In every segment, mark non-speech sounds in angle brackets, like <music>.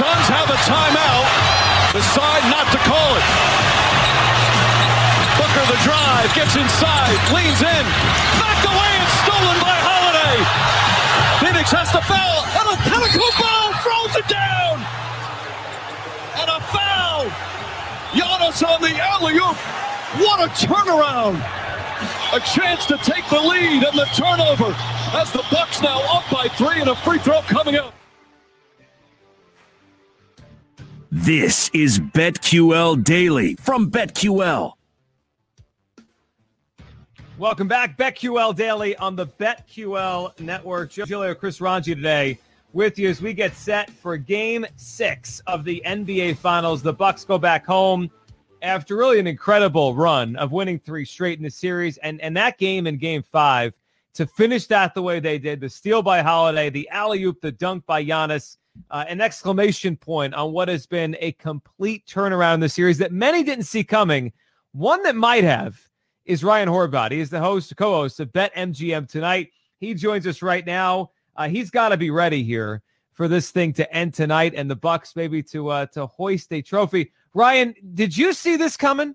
Suns have a timeout. Decide not to call it. Booker the drive, gets inside, leans in, knocked away and stolen by Holiday. Phoenix has the foul, and a Antetokounmpo throws it down. And a foul. Giannis on the alley-oop. What a turnaround. A chance to take the lead and the turnover as the Bucks now up by three and a free throw coming up. This is BetQL Daily from BetQL. Welcome back, BetQL Daily on the BetQL Network. Julio Chris Ranji today with you as we get set for Game Six of the NBA Finals. The Bucks go back home after really an incredible run of winning three straight in the series, and and that game in Game Five to finish that the way they did, the steal by Holiday, the alley oop, the dunk by Giannis, uh, an exclamation point on what has been a complete turnaround in the series that many didn't see coming. One that might have is Ryan Horvath. He is the host, co-host of Bet MGM tonight. He joins us right now. Uh, he's got to be ready here for this thing to end tonight and the Bucks maybe to uh, to hoist a trophy. Ryan, did you see this coming?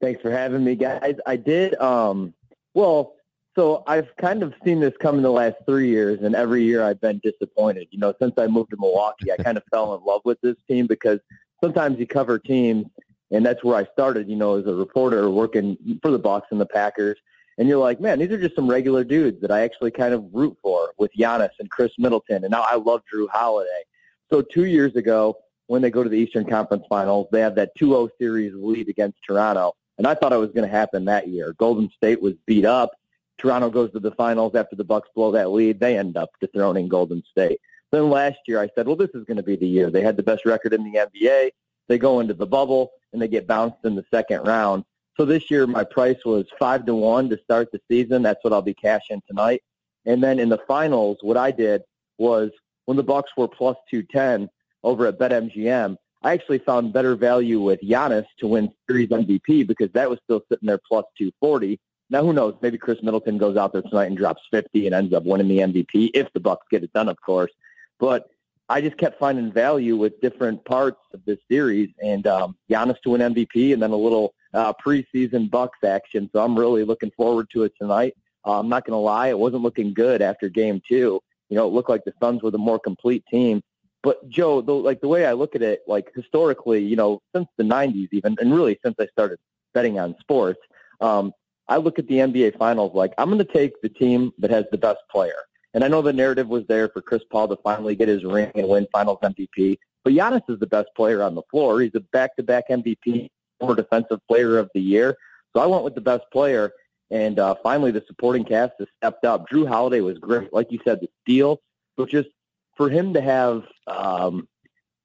Thanks for having me, guys. I did. Um, well, so I've kind of seen this come in the last three years, and every year I've been disappointed. You know, since I moved to Milwaukee, I kind of <laughs> fell in love with this team because sometimes you cover teams, and that's where I started. You know, as a reporter working for the Bucks and the Packers, and you're like, man, these are just some regular dudes that I actually kind of root for with Giannis and Khris Middleton, and now I love Jrue Holiday. So two years ago, when they go to the Eastern Conference Finals, they have that 2-0 series lead against Toronto, and I thought it was going to happen that year. Golden State was beat up Toronto goes to the finals after the Bucks blow that lead. They end up dethroning Golden State. Then last year, I said, well, this is going to be the year. They had the best record in the NBA. They go into the bubble and they get bounced in the second round. So this year, my price was five to one to start the season. That's what I'll be cashing tonight. And then in the finals, what I did was when the Bucks were plus two ten over at BetMGM, I actually found better value with Giannis to win Series MVP because that was still sitting there plus two forty. Now, who knows? Maybe Khris Middleton goes out there tonight and drops 50 and ends up winning the MVP if the Bucks get it done, of course. But I just kept finding value with different parts of this series, and um, Giannis to win MVP, and then a little uh, preseason Bucks action. So I'm really looking forward to it tonight. Uh, I'm not going to lie; it wasn't looking good after Game Two. You know, it looked like the Suns were the more complete team. But Joe, the, like the way I look at it, like historically, you know, since the '90s, even, and really since I started betting on sports, um, I look at the NBA Finals like I'm going to take the team that has the best player. And I know the narrative was there for Chris Paul to finally get his ring and win Finals MVP. But Giannis is the best player on the floor. He's a back-to-back MVP or Defensive Player of the Year. So I went with the best player. And uh, finally, the supporting cast has stepped up. Jrue Holiday was great. Like you said, the steal. But just for him to have, um,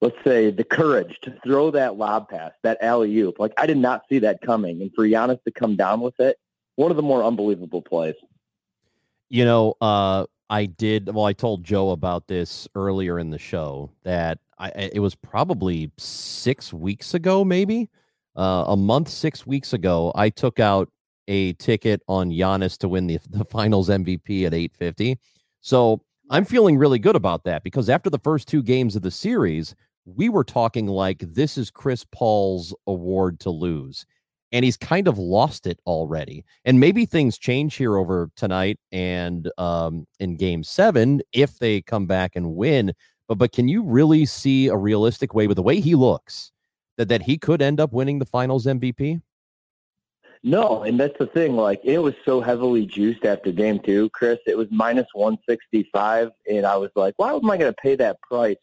let's say, the courage to throw that lob pass, that alley-oop, like I did not see that coming. And for Giannis to come down with it one of the more unbelievable plays. You know, uh, I did. Well, I told Joe about this earlier in the show that I, it was probably six weeks ago, maybe uh, a month, six weeks ago. I took out a ticket on Giannis to win the, <laughs> the finals MVP at 850. So I'm feeling really good about that because after the first two games of the series, we were talking like this is Chris Paul's award to lose and he's kind of lost it already. And maybe things change here over tonight and um, in Game Seven if they come back and win. But but can you really see a realistic way with the way he looks that that he could end up winning the Finals MVP? No, and that's the thing. Like it was so heavily juiced after Game Two, Chris. It was minus one sixty five, and I was like, why am I going to pay that price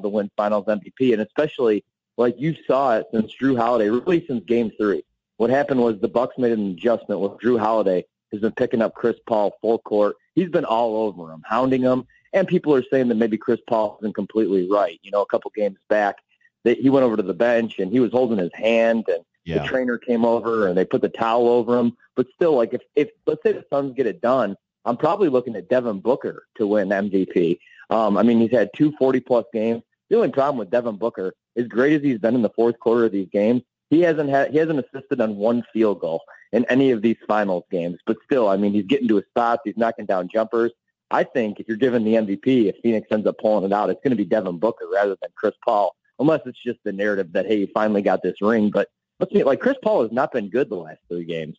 to win Finals MVP? And especially like you saw it since Jrue Holiday, really since Game Three what happened was the Bucks made an adjustment with Jrue Holiday has been picking up Chris Paul full court. He's been all over him, hounding him. And people are saying that maybe Chris Paul isn't completely right. You know, a couple games back, that he went over to the bench and he was holding his hand, and yeah. the trainer came over and they put the towel over him. But still, like if if let's say the Suns get it done, I'm probably looking at Devin Booker to win MVP. Um, I mean, he's had two 40 plus games. The only problem with Devin Booker, as great as he's been in the fourth quarter of these games, he hasn't had he hasn't assisted on one field goal in any of these finals games. But still, I mean, he's getting to his spots. He's knocking down jumpers. I think if you're given the MVP, if Phoenix ends up pulling it out, it's going to be Devin Booker rather than Chris Paul, unless it's just the narrative that hey, you finally got this ring. But let's be like Chris Paul has not been good the last three games.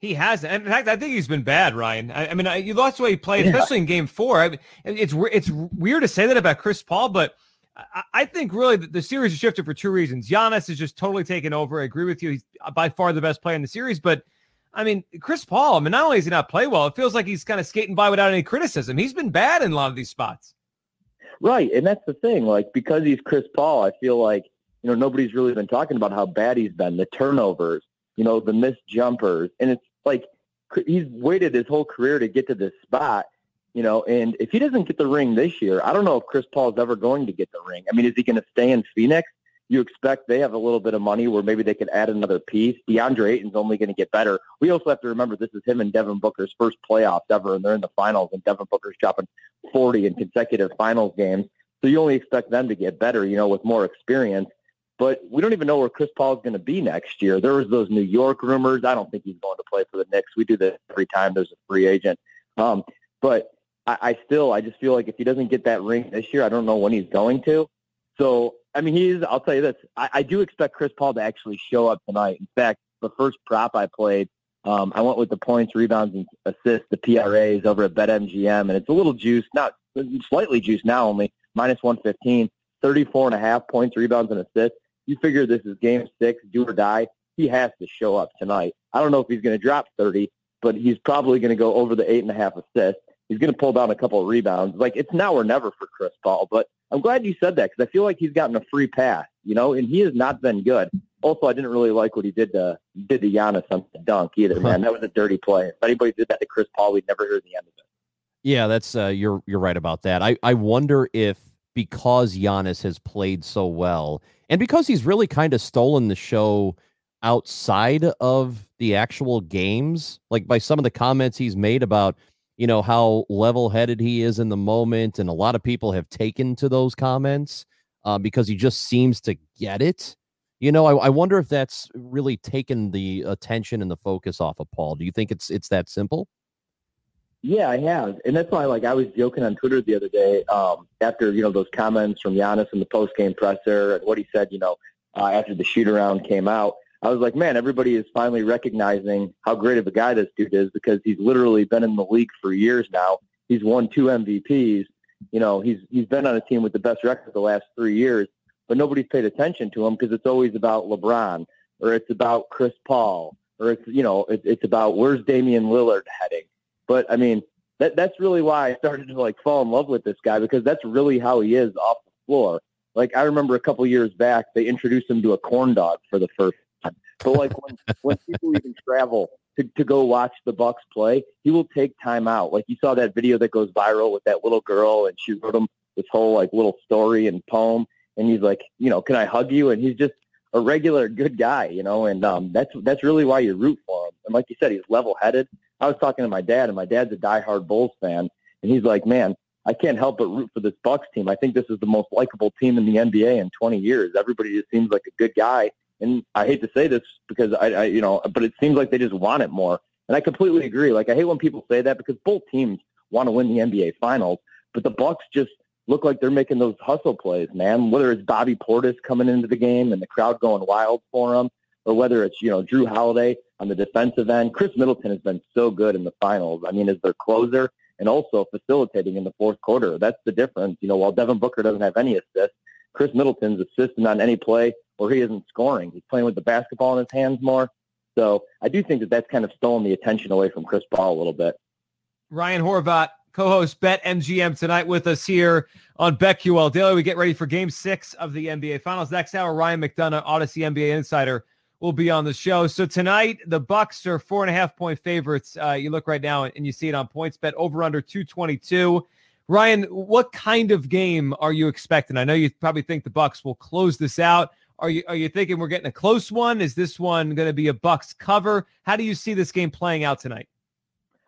He hasn't. In fact, I think he's been bad, Ryan. I, I mean, I, you lost the way he played, yeah. especially in Game Four. I, it's it's weird to say that about Chris Paul, but I, think really the, the, series has shifted for two reasons. Giannis is just totally taken over. I agree with you; he's by far the best player in the series. But I mean, Chris Paul. I mean, not only does he not play well, it feels like he's kind of skating by without any criticism. He's been bad in a lot of these spots. Right, and that's the thing. Like because he's Chris Paul, I feel like you know nobody's really been talking about how bad he's been, the turnovers, you know, the missed jumpers, and it's like he's waited his whole career to get to this spot, you know, and if he doesn't get the ring this year, I don't know if Chris Paul is ever going to get the ring. I mean, is he going to stay in Phoenix? You expect they have a little bit of money where maybe they could add another piece. DeAndre Ayton's only going to get better. We also have to remember this is him and Devin Booker's first playoffs ever, and they're in the finals, and Devin Booker's dropping 40 in consecutive finals games. So you only expect them to get better, you know, with more experience but we don't even know where Chris Paul is going to be next year. There was those New York rumors. I don't think he's going to play for the Knicks. We do this every time there's a free agent. Um, but I, I still, I just feel like if he doesn't get that ring this year, I don't know when he's going to. So, I mean, he's, I'll tell you this, I, I do expect Chris Paul to actually show up tonight. In fact, the first prop I played, um, I went with the points, rebounds, and assists, the PRAs over at BetMGM, and it's a little juiced, not slightly juiced now only, minus 115, 34 and a half points, rebounds, and assists you figure this is game six, do or die. He has to show up tonight. I don't know if he's going to drop 30, but he's probably going to go over the eight and a half assists. He's going to pull down a couple of rebounds. Like it's now or never for Chris Paul. But I'm glad you said that because I feel like he's gotten a free pass, you know, and he has not been good. Also, I didn't really like what he did to did to Giannis on the dunk either, man. That was a dirty play. If anybody did that to Chris Paul, we'd never hear the end of it. Yeah, that's uh, you're you're right about that. I I wonder if because Giannis has played so well and because he's really kind of stolen the show outside of the actual games, like by some of the comments he's made about, you know, how level headed he is in the moment. And a lot of people have taken to those comments uh, because he just seems to get it. You know, I, I wonder if that's really taken the attention and the focus off of Paul. Do you think it's it's that simple? Yeah, I have, and that's why, like, I was joking on Twitter the other day um, after you know those comments from Giannis in the post game presser and what he said, you know, uh, after the shoot around came out. I was like, man, everybody is finally recognizing how great of a guy this dude is because he's literally been in the league for years now. He's won two MVPs. You know, he's he's been on a team with the best record the last three years, but nobody's paid attention to him because it's always about LeBron or it's about Chris Paul or it's you know it, it's about where's Damian Lillard heading but I mean, that that's really why I started to like fall in love with this guy because that's really how he is off the floor. Like I remember a couple years back, they introduced him to a corn dog for the first But like when when people even travel to, to go watch the Bucks play, he will take time out. Like you saw that video that goes viral with that little girl, and she wrote him this whole like little story and poem, and he's like, you know, can I hug you? And he's just a regular good guy, you know, and um, that's that's really why you root for him. And like you said, he's level headed. I was talking to my dad, and my dad's a diehard Bulls fan, and he's like, "Man, I can't help but root for this Bucks team. I think this is the most likable team in the NBA in 20 years. Everybody just seems like a good guy." And I hate to say this because I, I you know, but it seems like they just want it more. And I completely agree. Like I hate when people say that because both teams want to win the NBA Finals, but the Bucks just look like they're making those hustle plays, man. Whether it's Bobby Portis coming into the game and the crowd going wild for him, or whether it's you know Jrue Holiday on the defensive end. Khris Middleton has been so good in the finals. I mean, as their closer and also facilitating in the fourth quarter. That's the difference. You know, while Devin Booker doesn't have any assists, Khris Middleton's assisting on any play where he isn't scoring. He's playing with the basketball in his hands more. So I do think that that's kind of stolen the attention away from Chris Paul a little bit. Ryan Horvath, co-host Bet MGM tonight with us here on BetQL Daily. We get ready for Game Six of the NBA Finals. Next hour, Ryan McDonough, Odyssey NBA insider, will be on the show. So tonight, the Bucks are four and a half point favorites. Uh, you look right now and you see it on PointsBet over under 222. Ryan, what kind of game are you expecting? I know you probably think the Bucks will close this out. Are you are you thinking we're getting a close one? Is this one going to be a Bucks cover? How do you see this game playing out tonight?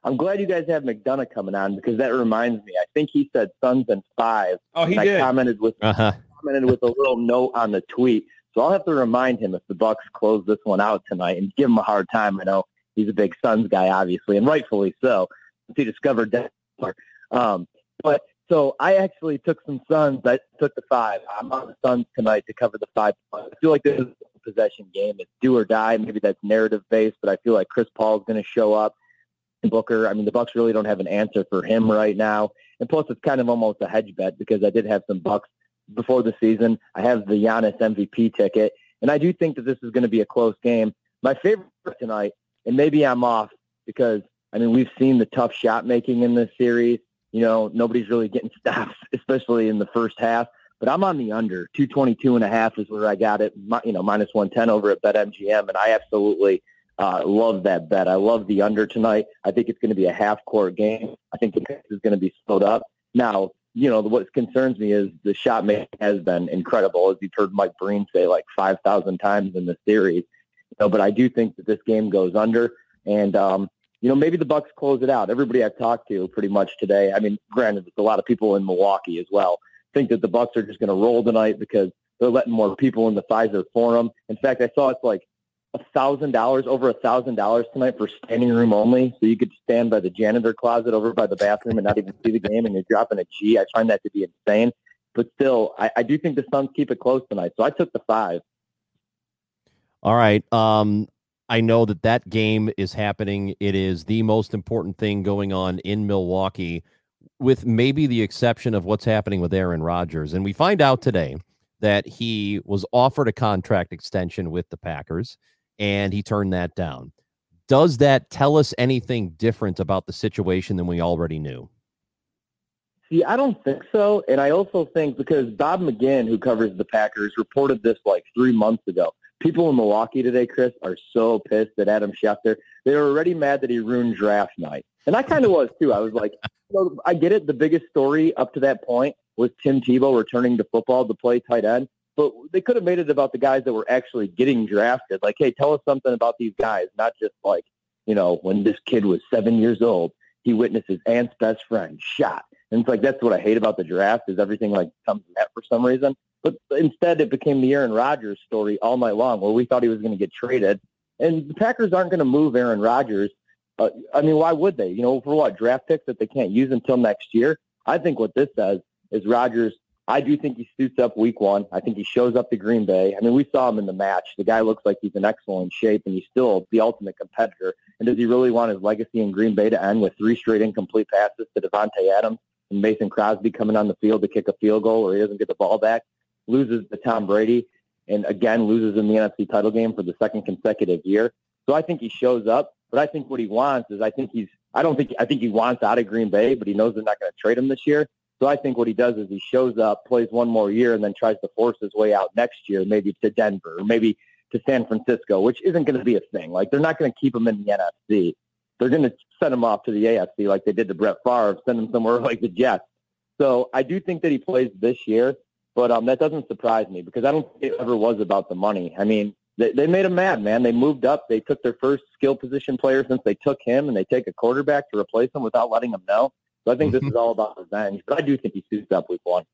I'm glad you guys have McDonough coming on because that reminds me. I think he said Suns and five. Oh, he did. I commented with <laughs> uh-huh. commented with a little note on the tweet. So I'll have to remind him if the Bucks close this one out tonight and give him a hard time. I know he's a big Suns guy, obviously, and rightfully so. he discovered that. Um, but so I actually took some Suns. I took the five. I'm on the Suns tonight to cover the five. I feel like this is a possession game. It's do or die. Maybe that's narrative based, but I feel like Chris Paul is going to show up. In Booker. I mean, the Bucks really don't have an answer for him right now. And plus, it's kind of almost a hedge bet because I did have some Bucks before the season. I have the Giannis MVP ticket, and I do think that this is going to be a close game. My favorite tonight, and maybe I'm off because I mean we've seen the tough shot making in this series. You know, nobody's really getting <laughs> stops, especially in the first half. But I'm on the under. 222 and a half is where I got it. You know, minus 110 over at BetMGM, and I absolutely uh, love that bet. I love the under tonight. I think it's going to be a half court game. I think the pace is going to be slowed up. Now, you know, what concerns me is the shot making has been incredible, as you've heard Mike Breen say like 5,000 times in the series. You know, but I do think that this game goes under. And, um, you know, maybe the Bucks close it out. Everybody I've talked to pretty much today, I mean, granted, there's a lot of people in Milwaukee as well, think that the Bucks are just going to roll tonight because they're letting more people in the Fiserv Forum. In fact, I saw it's like a thousand dollars, over a thousand dollars tonight for standing room only. So you could stand by the janitor closet over by the bathroom and not even see the game, and you're dropping a G. I find that to be insane. But still, I, I do think the Suns keep it close tonight. So I took the five. All right. Um, I know that that game is happening. It is the most important thing going on in Milwaukee, with maybe the exception of what's happening with Aaron Rodgers. And we find out today that he was offered a contract extension with the Packers and he turned that down. Does that tell us anything different about the situation than we already knew? See, I don't think so. And I also think because Bob McGinn, who covers the Packers, reported this like three months ago. People in Milwaukee today, Chris, are so pissed that Adam Schefter. They were already mad that he ruined draft night. And I kind of was too. I was like, I get it. The biggest story up to that point was Tim Tebow returning to football to play tight end. But they could have made it about the guys that were actually getting drafted. Like, hey, tell us something about these guys, not just like, you know, when this kid was seven years old, he witnessed his aunt's best friend shot. And it's like that's what I hate about the draft is everything like comes net for some reason. But instead, it became the Aaron Rodgers story all night long, where we thought he was going to get traded, and the Packers aren't going to move Aaron Rodgers. Uh, I mean, why would they? You know, for what draft picks that they can't use until next year? I think what this says is Rodgers I do think he suits up week one. I think he shows up to Green Bay. I mean, we saw him in the match. The guy looks like he's in excellent shape, and he's still the ultimate competitor. And does he really want his legacy in Green Bay to end with three straight incomplete passes to Davante Adams and Mason Crosby coming on the field to kick a field goal or he doesn't get the ball back, loses to Tom Brady, and again loses in the NFC title game for the second consecutive year? So I think he shows up, but I think what he wants is I think he's I don't think I think he wants out of Green Bay, but he knows they're not going to trade him this year. So I think what he does is he shows up, plays one more year, and then tries to force his way out next year, maybe to Denver or maybe to San Francisco, which isn't going to be a thing. Like they're not going to keep him in the NFC. They're going to send him off to the AFC like they did to Brett Favre, send him somewhere <laughs> like the Jets. So I do think that he plays this year, but um, that doesn't surprise me because I don't think it ever was about the money. I mean, they, they made him mad, man. They moved up. They took their first skill position player since they took him, and they take a quarterback to replace him without letting him know. So I think this is all about revenge, but I do think he suits up week one.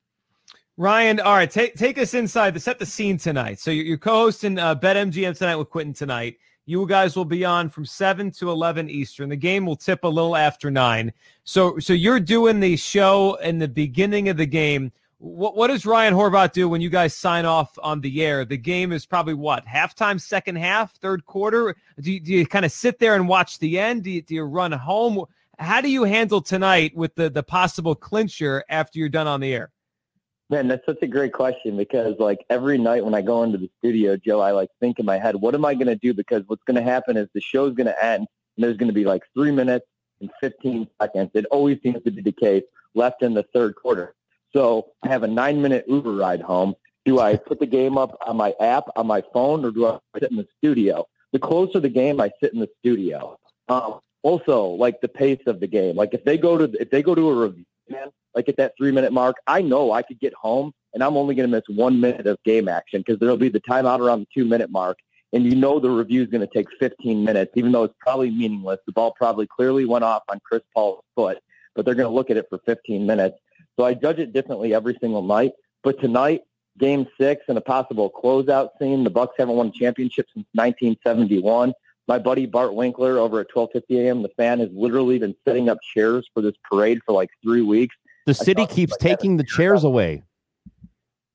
Ryan, all right, take take us inside to set the scene tonight. So you're, you're co-hosting uh, BetMGM tonight with Quentin tonight. You guys will be on from seven to eleven Eastern. The game will tip a little after nine. So so you're doing the show in the beginning of the game. What what does Ryan Horvath do when you guys sign off on the air? The game is probably what halftime, second half, third quarter. Do you, do you kind of sit there and watch the end? Do you, do you run home? How do you handle tonight with the the possible clincher after you're done on the air? Man, that's such a great question because like every night when I go into the studio, Joe, I like think in my head, what am I going to do? Because what's going to happen is the show's going to end and there's going to be like three minutes and 15 seconds. It always seems to be the case left in the third quarter. So I have a nine minute Uber ride home. Do I <laughs> put the game up on my app, on my phone, or do I sit in the studio? The closer the game, I sit in the studio. Um, also like the pace of the game. Like if they go to if they go to a review, man, like at that three minute mark, I know I could get home and I'm only going to miss one minute of game action because there'll be the timeout around the two minute mark. And you know the review is going to take 15 minutes, even though it's probably meaningless. The ball probably clearly went off on Chris Paul's foot, but they're going to look at it for 15 minutes. So I judge it differently every single night. But tonight, game six and a possible closeout scene, the Bucks haven't won a championship since 1971. my buddy Bart Winkler over at 12:50 a.m. The fan has literally been setting up chairs for this parade for like three weeks. The city keeps like taking the chairs away.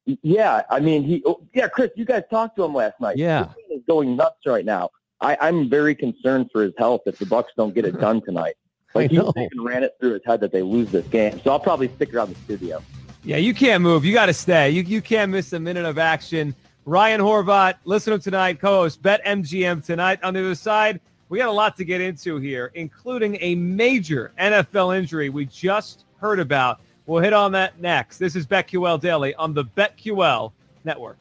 Yeah, I mean, he. Oh, yeah, Chris, you guys talked to him last night. Yeah, he's going nuts right now. I, I'm very concerned for his health if the Bucks don't get it done tonight. Like he ran it through his head that they lose this game. So I'll probably stick around the studio. Yeah, you can't move. You got to stay. You you can't miss a minute of action. Ryan Horvath, listen to tonight, co-host Bet MGM tonight. On the other side, we got a lot to get into here, including a major NFL injury we just heard about. We'll hit on that next. This is BetQL Daily on the BetQL Network.